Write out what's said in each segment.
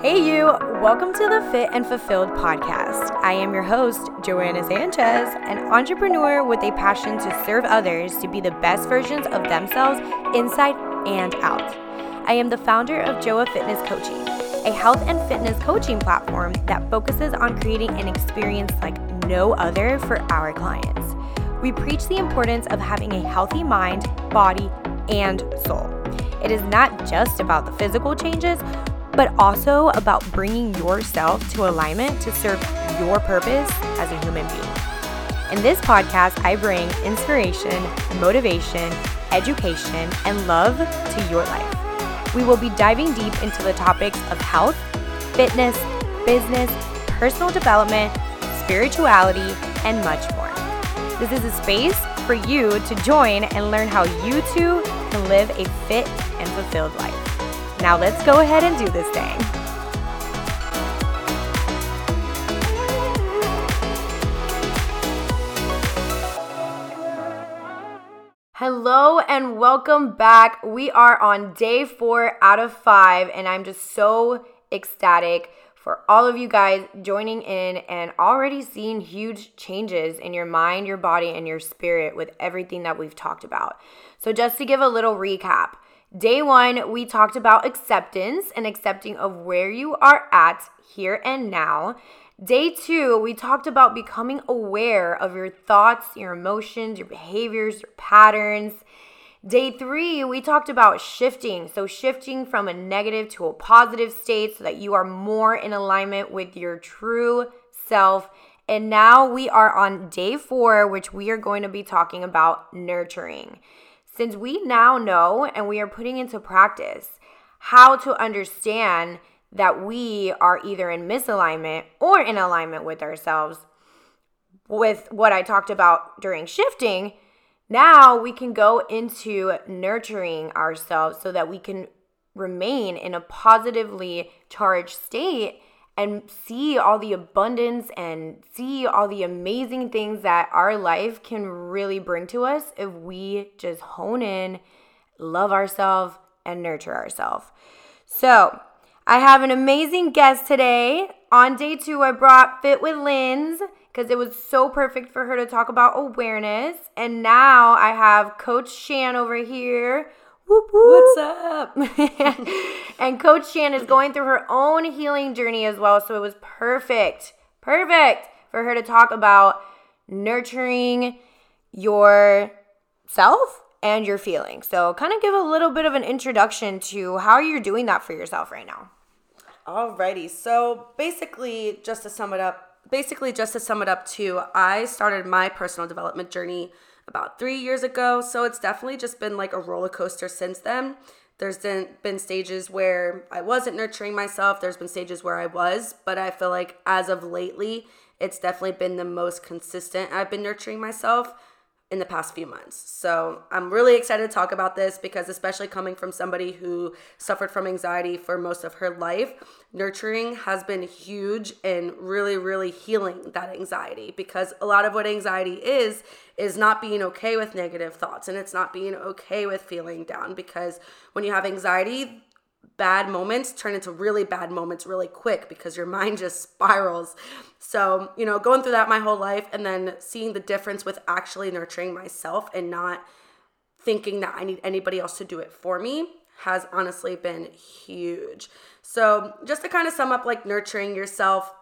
Hey, you! Welcome to the Fit and Fulfilled podcast. I am your host, Joanna Sanchez, an entrepreneur with a passion to serve others to be the best versions of themselves inside and out. I am the founder of Joa Fitness Coaching, a health and fitness coaching platform that focuses on creating an experience like no other for our clients. We preach the importance of having a healthy mind, body, and soul. It is not just about the physical changes, but also about bringing yourself to alignment to serve your purpose as a human being. In this podcast, I bring inspiration, motivation, education, and love to your life. We will be diving deep into the topics of health, fitness, business, personal development, spirituality, and much more. This is a space for you to join and learn how you too can live a fit and fulfilled life. Now let's go ahead and do this thing. Hello and welcome back. We are on day four out of five, and I'm just so ecstatic for all of you guys joining in and already seeing huge changes in your mind, your body, and your spirit with everything that we've talked about. So, just to give a little recap, Day one, we talked about acceptance and accepting of where you are at here and now. Day two, we talked about becoming aware of your thoughts, your emotions, your behaviors, your patterns. Day three, we talked about shifting. So, shifting from a negative to a positive state so that you are more in alignment with your true self. And now we are on day four, which we are going to be talking about nurturing. Since we now know and we are putting into practice how to understand that we are either in misalignment or in alignment with ourselves, with what I talked about during shifting, now we can go into nurturing ourselves so that we can remain in a positively charged state and see all the abundance and see all the amazing things that our life can really bring to us if we just hone in, love ourselves, and nurture ourselves. So, I have an amazing guest today. On day two, I brought Fit with Linz because it was so perfect for her to talk about awareness. And now I have Coach Shan over here Whoop, whoop. What's up? and Coach Shan is going through her own healing journey as well. So it was perfect, perfect for her to talk about nurturing yourself and your feelings. So, kind of give a little bit of an introduction to how you're doing that for yourself right now. Alrighty. So, basically, just to sum it up, basically, just to sum it up, too, I started my personal development journey about three years ago. So it's definitely just been like a roller coaster since then. There's been, been stages where I wasn't nurturing myself, there's been stages where I was, but I feel like as of lately, it's definitely been the most consistent I've been nurturing myself in the past few months. So I'm really excited to talk about this because, especially coming from somebody who suffered from anxiety for most of her life, nurturing has been huge in really, really healing that anxiety. Because a lot of what anxiety is, is not being okay with negative thoughts and it's not being okay with feeling down. Because when you have anxiety, bad moments turn into really bad moments really quick because your mind just spirals. So, you know, going through that my whole life and then seeing the difference with actually nurturing myself and not thinking that I need anybody else to do it for me has honestly been huge. So, just to kind of sum up like nurturing yourself,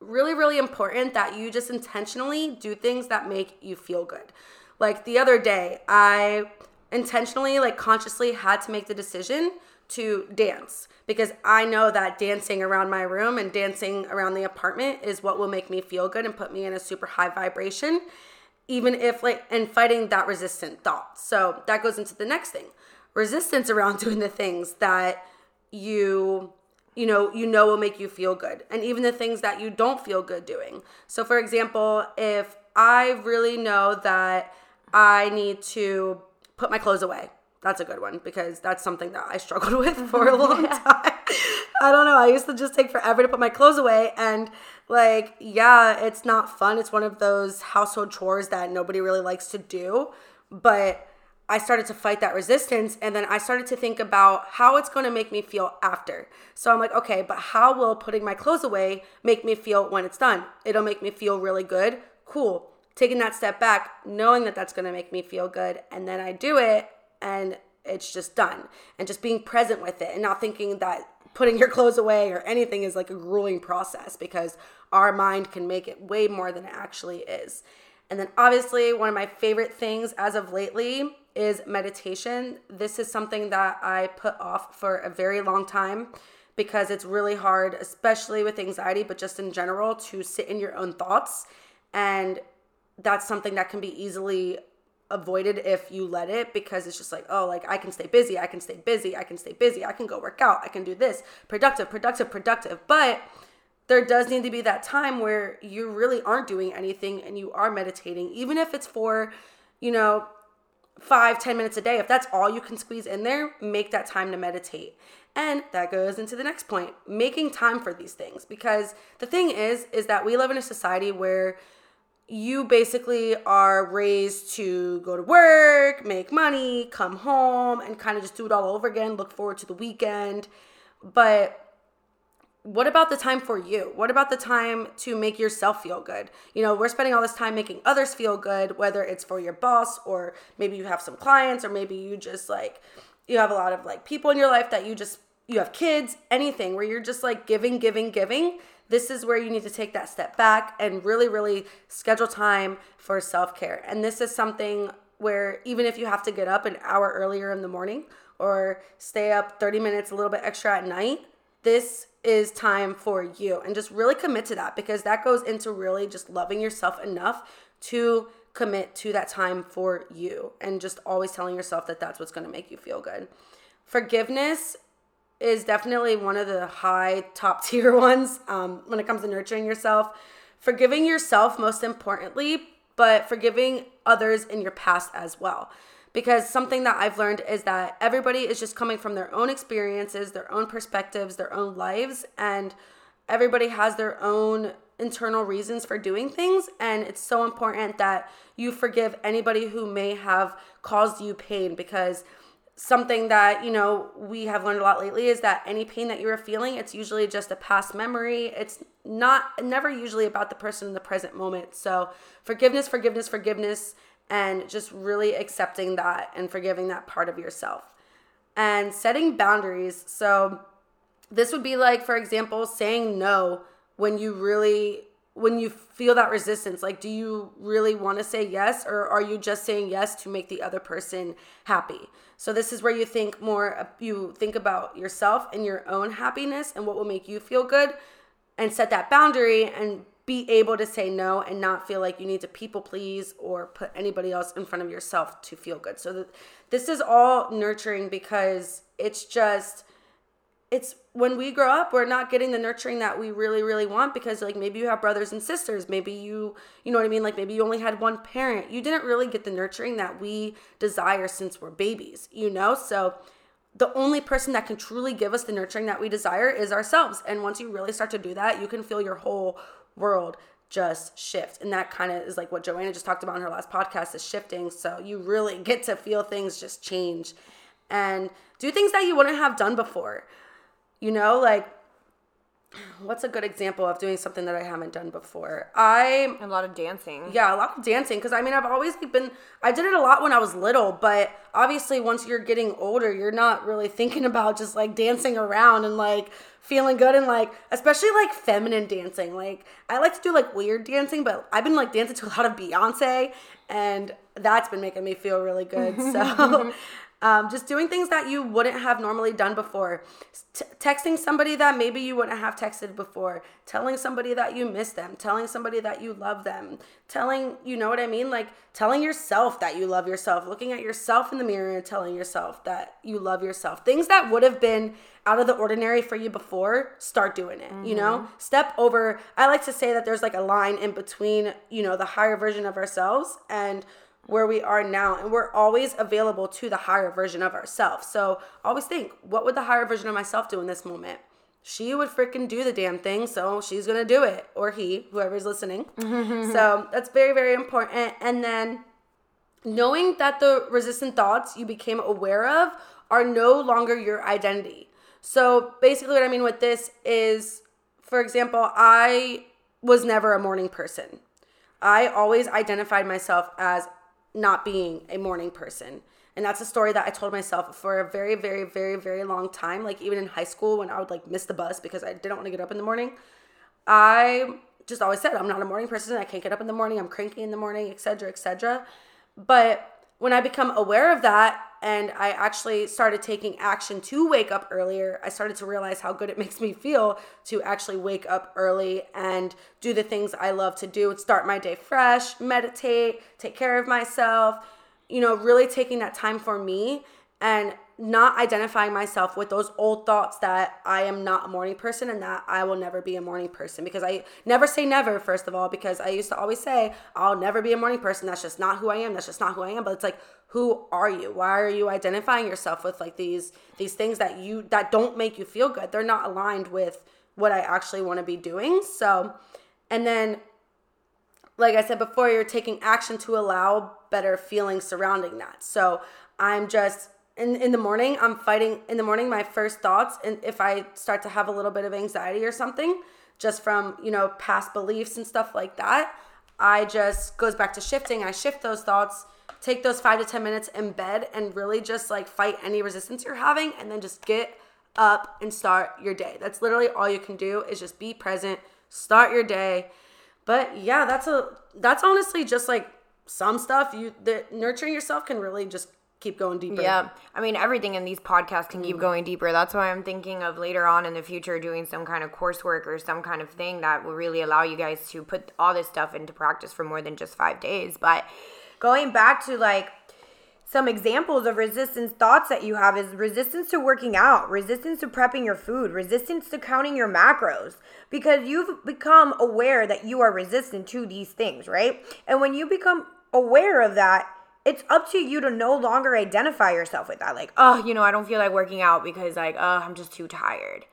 really, really important that you just intentionally do things that make you feel good. Like the other day, I intentionally, like consciously had to make the decision to dance because I know that dancing around my room and dancing around the apartment is what will make me feel good and put me in a super high vibration, even if like, and fighting that resistant thought. So that goes into the next thing resistance around doing the things that you you know you know will make you feel good and even the things that you don't feel good doing so for example if i really know that i need to put my clothes away that's a good one because that's something that I struggled with for a long time. I don't know. I used to just take forever to put my clothes away. And, like, yeah, it's not fun. It's one of those household chores that nobody really likes to do. But I started to fight that resistance and then I started to think about how it's going to make me feel after. So I'm like, okay, but how will putting my clothes away make me feel when it's done? It'll make me feel really good. Cool. Taking that step back, knowing that that's going to make me feel good, and then I do it and it's just done. And just being present with it and not thinking that putting your clothes away or anything is like a grueling process because our mind can make it way more than it actually is. And then obviously, one of my favorite things as of lately is meditation. This is something that I put off for a very long time because it's really hard, especially with anxiety, but just in general, to sit in your own thoughts. And that's something that can be easily avoided if you let it because it's just like, oh, like I can stay busy, I can stay busy, I can stay busy, I can go work out, I can do this, productive, productive, productive. But there does need to be that time where you really aren't doing anything and you are meditating, even if it's for, you know, five, ten minutes a day. If that's all you can squeeze in there, make that time to meditate. And that goes into the next point, making time for these things. Because the thing is, is that we live in a society where you basically are raised to go to work, make money, come home, and kind of just do it all over again, look forward to the weekend. But what about the time for you? What about the time to make yourself feel good? You know, we're spending all this time making others feel good, whether it's for your boss or maybe you have some clients or maybe you just like you have a lot of like people in your life that you just you have kids, anything where you're just like giving, giving, giving. This is where you need to take that step back and really, really schedule time for self care. And this is something where even if you have to get up an hour earlier in the morning or stay up 30 minutes a little bit extra at night, this is time for you and just really commit to that because that goes into really just loving yourself enough to commit to that time for you and just always telling yourself that that's what's going to make you feel good. Forgiveness is definitely one of the high top tier ones um, when it comes to nurturing yourself. Forgiving yourself, most importantly, but forgiving others in your past as well because something that I've learned is that everybody is just coming from their own experiences, their own perspectives, their own lives, and everybody has their own internal reasons for doing things. And it's so important that you forgive anybody who may have caused you pain because something that you know we have learned a lot lately is that any pain that you are feeling it's usually just a past memory it's not never usually about the person in the present moment so forgiveness forgiveness forgiveness and just really accepting that and forgiving that part of yourself. And setting boundaries. So, this would be like, for example, saying no when you really when you feel that resistance like do you really want to say yes or are you just saying yes to make the other person happy so this is where you think more you think about yourself and your own happiness and what will make you feel good and set that boundary and be able to say no and not feel like you need to people please or put anybody else in front of yourself to feel good. So that this is all nurturing because it's just it's when we grow up we're not getting the nurturing that we really really want because like maybe you have brothers and sisters maybe you you know what i mean like maybe you only had one parent you didn't really get the nurturing that we desire since we're babies you know so the only person that can truly give us the nurturing that we desire is ourselves and once you really start to do that you can feel your whole world just shift. And that kind of is like what Joanna just talked about in her last podcast is shifting. So you really get to feel things just change and do things that you wouldn't have done before. You know, like what's a good example of doing something that I haven't done before? I a lot of dancing. Yeah, a lot of dancing because I mean I've always been I did it a lot when I was little, but obviously once you're getting older, you're not really thinking about just like dancing around and like feeling good and like especially like feminine dancing. Like I like to do like weird dancing, but I've been like dancing to a lot of Beyonce and that's been making me feel really good. So um, just doing things that you wouldn't have normally done before. T- texting somebody that maybe you wouldn't have texted before. Telling somebody that you miss them. Telling somebody that you love them. Telling, you know what I mean? Like telling yourself that you love yourself. Looking at yourself in the mirror and telling yourself that you love yourself. Things that would have been out of the ordinary for you before, start doing it. Mm-hmm. You know, mm-hmm. step over. I like to say that there's like a line in between, you know, the higher version of ourselves and where we are now and we're always available to the higher version of ourselves so always think what would the higher version of myself do in this moment she would freaking do the damn thing so she's gonna do it or he whoever's listening so that's very very important and then knowing that the resistant thoughts you became aware of are no longer your identity. So basically, what I mean with this is, for example, I was never a morning person. I always identified myself as not being a morning person. And that's a story that I told myself for a very, very, very, very long time. Like even in high school when I would like miss the bus because I didn't want to get up in the morning. I just always said I'm not a morning person. I can't get up in the morning. I'm cranky in the morning, etc., etc. But when I become aware of that and I actually started taking action to wake up earlier, I started to realize how good it makes me feel to actually wake up early and do the things I love to do. Start my day fresh, meditate, take care of myself, you know, really taking that time for me and not identifying myself with those old thoughts that I am not a morning person and that I will never be a morning person. Because I never say never first of all because I used to always say I'll never be a morning person. That's just not who I am. That's just not who I am. But it's like who are you? Why are you identifying yourself with like these these things that you that don't make you feel good? They're not aligned with what I actually want to be doing so and then like I said before you're taking action to allow better feelings surrounding that. So I'm just in in the morning i'm fighting in the morning my first thoughts and if i start to have a little bit of anxiety or something just from you know past beliefs and stuff like that i just goes back to shifting i shift those thoughts take those five to ten minutes in bed and really just like fight any resistance you're having and then just get up and start your day that's literally all you can do is just be present start your day but yeah that's a that's honestly just like some stuff you the nurturing yourself can really just keep going deeper. Yeah. I mean, everything in these podcasts can keep mm. going deeper. That's why I'm thinking of later on in the future doing some kind of coursework or some kind of thing that will really allow you guys to put all this stuff into practice for more than just five days. But going back to like, some examples of resistance thoughts that you have is resistance to working out, resistance to prepping your food, resistance to counting your macros, because you've become aware that you are resistant to these things, right? And when you become aware of that, it's up to you to no longer identify yourself with that. Like, oh, you know, I don't feel like working out because, like, oh, I'm just too tired.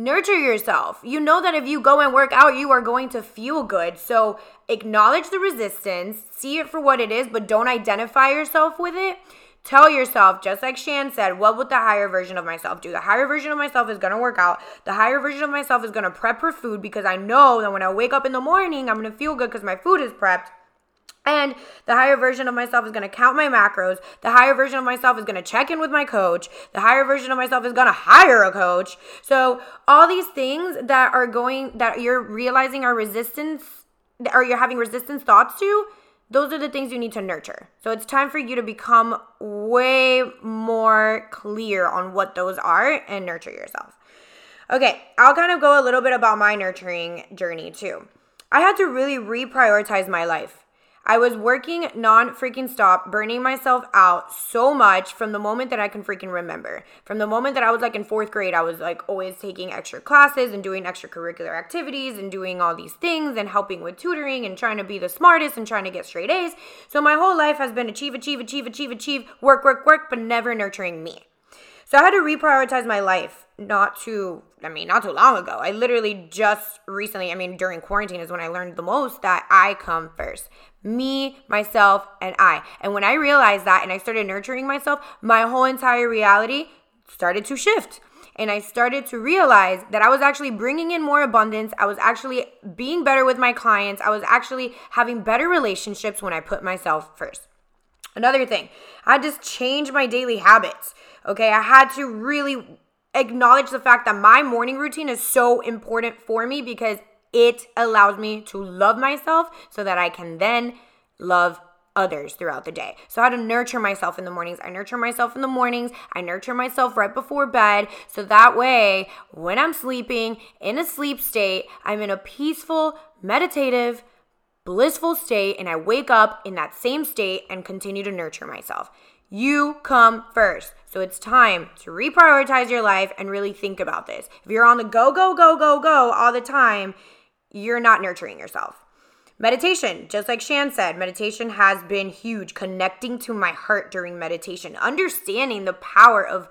Nurture yourself. You know that if you go and work out, you are going to feel good. So acknowledge the resistance, see it for what it is, but don't identify yourself with it. Tell yourself, just like Shan said, what would the higher version of myself do? The higher version of myself is gonna work out. The higher version of myself is gonna prep her food because I know that when I wake up in the morning, I'm gonna feel good because my food is prepped. And the higher version of myself is going to count my macros. The higher version of myself is going to check in with my coach. The higher version of myself is going to hire a coach. So, all these things that are going, that you're realizing are resistance, or you're having resistance thoughts to, those are the things you need to nurture. So, it's time for you to become way more clear on what those are and nurture yourself. Okay, I'll kind of go a little bit about my nurturing journey too. I had to really reprioritize my life. I was working non freaking stop, burning myself out so much from the moment that I can freaking remember. From the moment that I was like in fourth grade, I was like always taking extra classes and doing extracurricular activities and doing all these things and helping with tutoring and trying to be the smartest and trying to get straight A's. So my whole life has been achieve, achieve, achieve, achieve, achieve, work, work, work, but never nurturing me. So I had to reprioritize my life not too I mean not too long ago. I literally just recently, I mean during quarantine is when I learned the most that I come first. Me, myself, and I. And when I realized that and I started nurturing myself, my whole entire reality started to shift. And I started to realize that I was actually bringing in more abundance. I was actually being better with my clients. I was actually having better relationships when I put myself first. Another thing, I just changed my daily habits. Okay, I had to really acknowledge the fact that my morning routine is so important for me because it allows me to love myself so that I can then love others throughout the day. So, how to nurture myself in the mornings. I nurture myself in the mornings. I nurture myself right before bed. So that way, when I'm sleeping in a sleep state, I'm in a peaceful, meditative, blissful state, and I wake up in that same state and continue to nurture myself. You come first. So it's time to reprioritize your life and really think about this. If you're on the go, go, go, go, go all the time, you're not nurturing yourself. Meditation, just like Shan said, meditation has been huge. Connecting to my heart during meditation, understanding the power of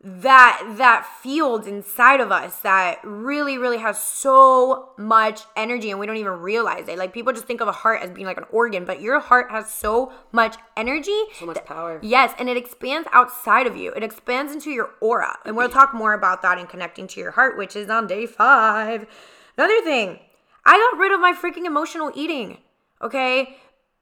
that that field inside of us that really really has so much energy and we don't even realize it. Like people just think of a heart as being like an organ but your heart has so much energy so much power. Yes and it expands outside of you. It expands into your aura. And we'll talk more about that in connecting to your heart which is on day five. Another thing i got rid of my freaking emotional eating okay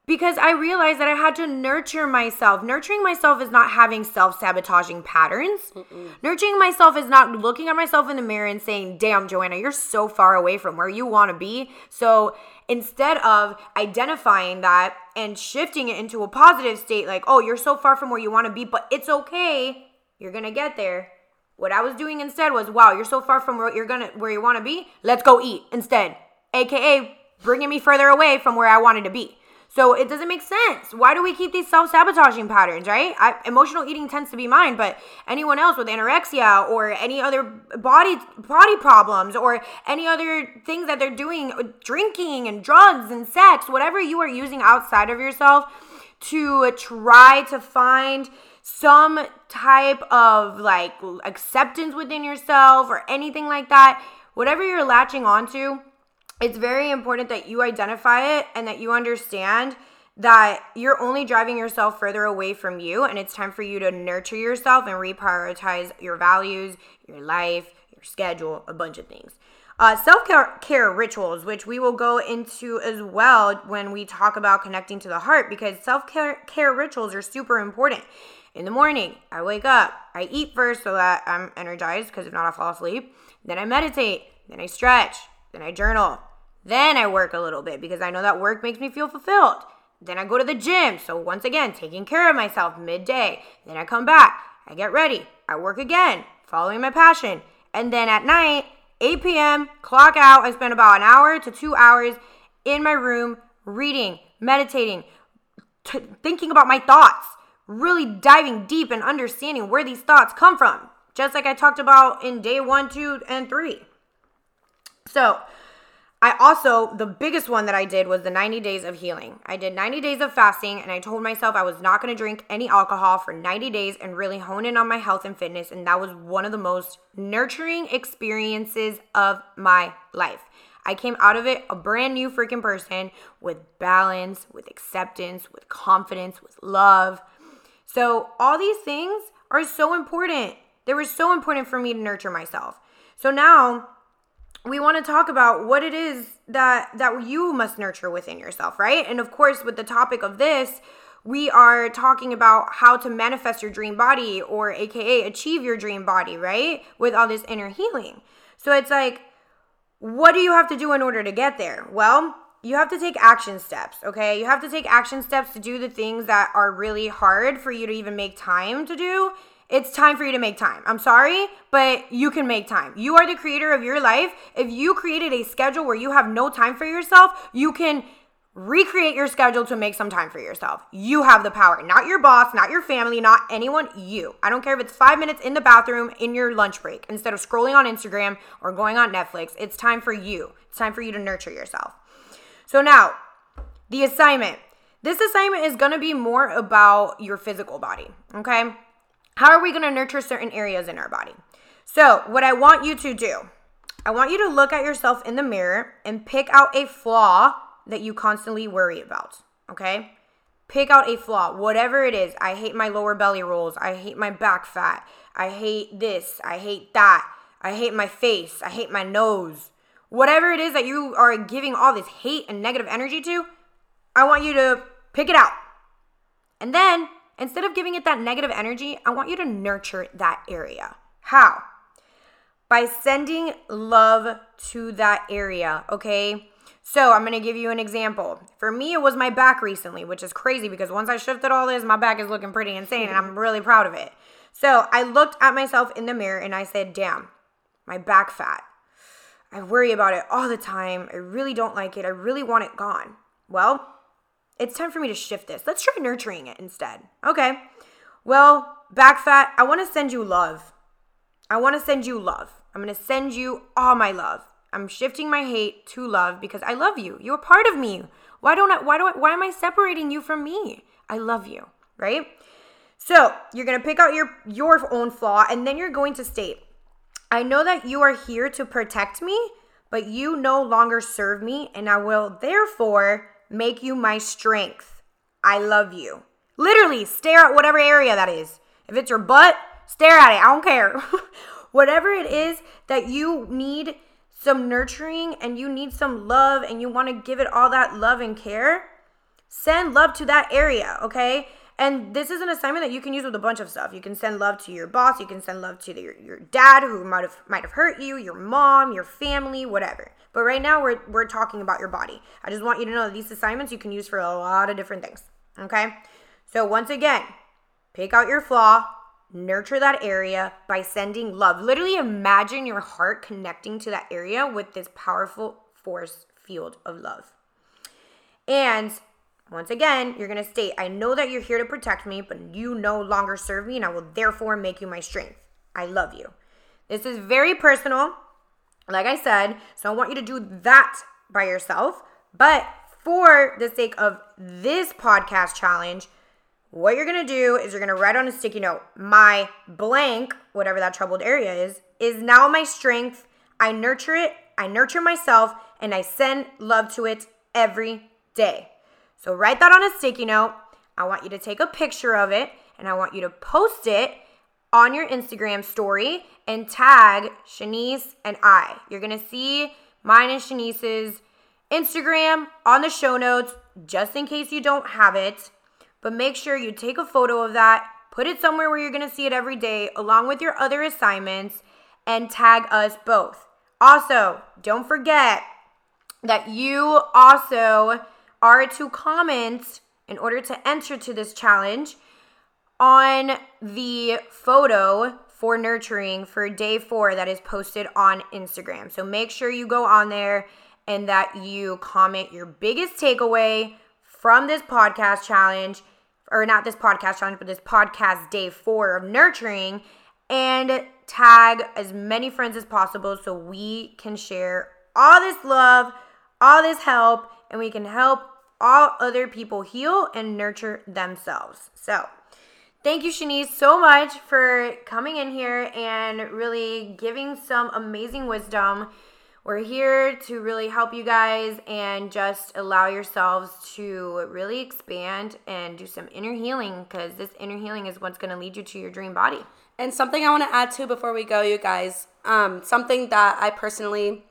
because I realized that I had to nurture myself. Nurturing myself is not having self sabotaging patterns. Mm-mm. Nurturing myself is not looking at myself in the mirror and saying, damn, Joanna, you're so far away from where you want to be. So instead of identifying that and shifting it into a positive state, like, oh, you're so far from where you want to be, but it's okay, you're going to get there. What I was doing instead was, wow, you're so far from where you're gonna where you want to be. Let's go eat instead, aka bringing me further away from where I wanted to be. So it doesn't make sense. Why do we keep these self sabotaging patterns, right? I, emotional eating tends to be mine, but anyone else with anorexia or any other body body problems or any other things that they're doing, drinking and drugs and sex, whatever you are using outside of yourself to try to find some type of like acceptance within yourself or anything like that, whatever you're latching onto it's very important that you identify it and that you understand that you're only driving yourself further away from you and it's time for you to nurture yourself and reprioritize your values, your life, your schedule, a bunch of things. Uh, Self care rituals, which we will go into as well when we talk about connecting to the heart, because self care rituals are super important. In the morning, I wake up, I eat first so that I'm energized, because if not, I'll fall asleep. Then I meditate, then I stretch, then I journal, then I work a little bit because I know that work makes me feel fulfilled. Then I go to the gym. So once again, taking care of myself midday. Then I come back. I get ready. I work again, following my passion. And then at night, 8 p.m., clock out. I spend about an hour to two hours in my room reading, meditating, t- thinking about my thoughts, really diving deep and understanding where these thoughts come from, just like I talked about in day one, two, and three. So, I also, the biggest one that I did was the 90 days of healing. I did 90 days of fasting and I told myself I was not going to drink any alcohol for 90 days and really hone in on my health and fitness. And that was one of the most nurturing experiences of my life. I came out of it a brand new freaking person with balance, with acceptance, with confidence, with love. So, all these things are so important. They were so important for me to nurture myself. So now we want to talk about what it is that that you must nurture within yourself, right? And of course, with the topic of this, we are talking about how to manifest your dream body or aka achieve your dream body, right? With all this inner healing. So it's like what do you have to do in order to get there? Well, you have to take action steps, okay? You have to take action steps to do the things that are really hard for you to even make time to do it's time for you to make time. I'm sorry, but you can make time. You are the creator of your life. If you created a schedule where you have no time for yourself, you can recreate your schedule to make some time for yourself. You have the power, not your boss, not your family, not anyone, you. I don't care if it's five minutes in the bathroom in your lunch break instead of scrolling on Instagram or going on Netflix. It's time for you. It's time for you to nurture yourself. So now, the assignment. This assignment is gonna be more about your physical body, okay? How are we going to nurture certain areas in our body? So, what I want you to do, I want you to look at yourself in the mirror and pick out a flaw that you constantly worry about. Okay? Pick out a flaw, whatever it is. I hate my lower belly rolls. I hate my back fat. I hate this. I hate that. I hate my face. I hate my nose. Whatever it is that you are giving all this hate and negative energy to, I want you to pick it out. And then Instead of giving it that negative energy, I want you to nurture that area. How? By sending love to that area, okay? So I'm gonna give you an example. For me, it was my back recently, which is crazy because once I shifted all this, my back is looking pretty insane and I'm mm-hmm. really proud of it. So I looked at myself in the mirror and I said, damn, my back fat. I worry about it all the time. I really don't like it. I really want it gone. Well, it's time for me to shift this. Let's try nurturing it instead. Okay. Well, back fat, I want to send you love. I want to send you love. I'm going to send you all my love. I'm shifting my hate to love because I love you. You're a part of me. Why don't I why do I, why am I separating you from me? I love you, right? So you're gonna pick out your your own flaw, and then you're going to state, "I know that you are here to protect me, but you no longer serve me, and I will therefore make you my strength. I love you." Literally, stare at whatever area that is. If it's your butt, stare at it. I don't care. whatever it is that you need some nurturing and you need some love and you want to give it all that love and care, send love to that area, okay? And this is an assignment that you can use with a bunch of stuff. You can send love to your boss, you can send love to your, your dad who might have might have hurt you, your mom, your family, whatever. But right now we're we're talking about your body. I just want you to know that these assignments you can use for a lot of different things. Okay? So once again, pick out your flaw, nurture that area by sending love. Literally imagine your heart connecting to that area with this powerful force field of love. And once again, you're going to state, I know that you're here to protect me, but you no longer serve me, and I will therefore make you my strength. I love you. This is very personal, like I said, so I want you to do that by yourself. But for the sake of this podcast challenge, what you're gonna do is you're gonna write on a sticky note, my blank, whatever that troubled area is, is now my strength. I nurture it, I nurture myself, and I send love to it every day. So write that on a sticky note. I want you to take a picture of it and I want you to post it on your Instagram story and tag Shanice and I. You're gonna see mine and Shanice's Instagram on the show notes just in case you don't have it. But make sure you take a photo of that, put it somewhere where you're gonna see it every day, along with your other assignments, and tag us both. Also, don't forget that you also are to comment in order to enter to this challenge on the photo for nurturing for day four that is posted on Instagram. So make sure you go on there and that you comment your biggest takeaway from this podcast challenge, or not this podcast challenge, but this podcast day four of nurturing, and tag as many friends as possible so we can share all this love, all this help, and we can help all other people heal and nurture themselves. So, thank you, Shanice, so much for coming in here and really giving some amazing wisdom. We're here to really help you guys and just allow yourselves to really expand and do some inner healing because this inner healing is what's going to lead you to your dream body. And something I want to add to before we go, you guys, um, something that I personally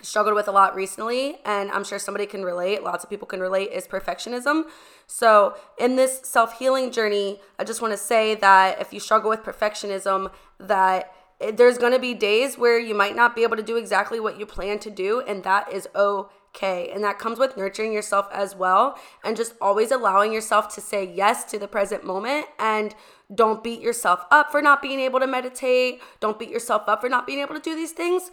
struggled with a lot recently, and I'm sure somebody can relate, lots of people can relate, is perfectionism. So, in this self healing journey, I just want to say that if you struggle with perfectionism, that there's going to be days where you might not be able to do exactly what you plan to do, and that is okay. And that comes with nurturing yourself as well, and just always allowing yourself to say yes to the present moment and don't beat yourself up for not being able to meditate. Don't beat yourself up for not being able to do these things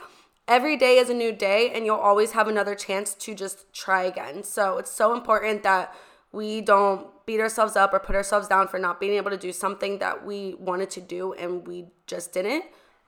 every day is a new day and you'll always have another chance to just try again. So it's so important that we don't beat ourselves up or put ourselves down for not being able to do something that we wanted to do and we just didn't.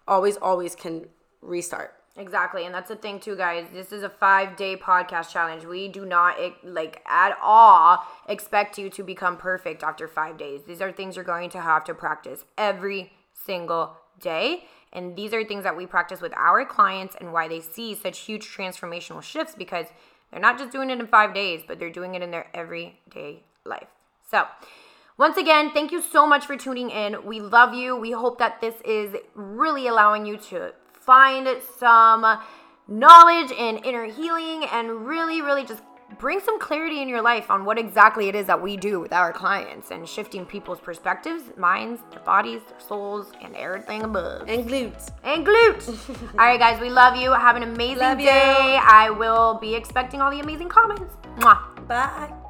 Always, always can restart. Exactly. And that's the thing, too, guys. This is a five day podcast challenge. We do not, like, at all expect you to become perfect after five days. These are things you're going to have to practice every single day. And these are things that we practice with our clients and why they see such huge transformational shifts because they're not just doing it in five days, but they're doing it in their everyday life. So, once again, thank you so much for tuning in. We love you. We hope that this is really allowing you to find some knowledge and inner healing and really, really just bring some clarity in your life on what exactly it is that we do with our clients and shifting people's perspectives, minds, their bodies, their souls, and everything above. And glutes. And glutes. all right, guys, we love you. Have an amazing love day. You. I will be expecting all the amazing comments. Mwah. Bye.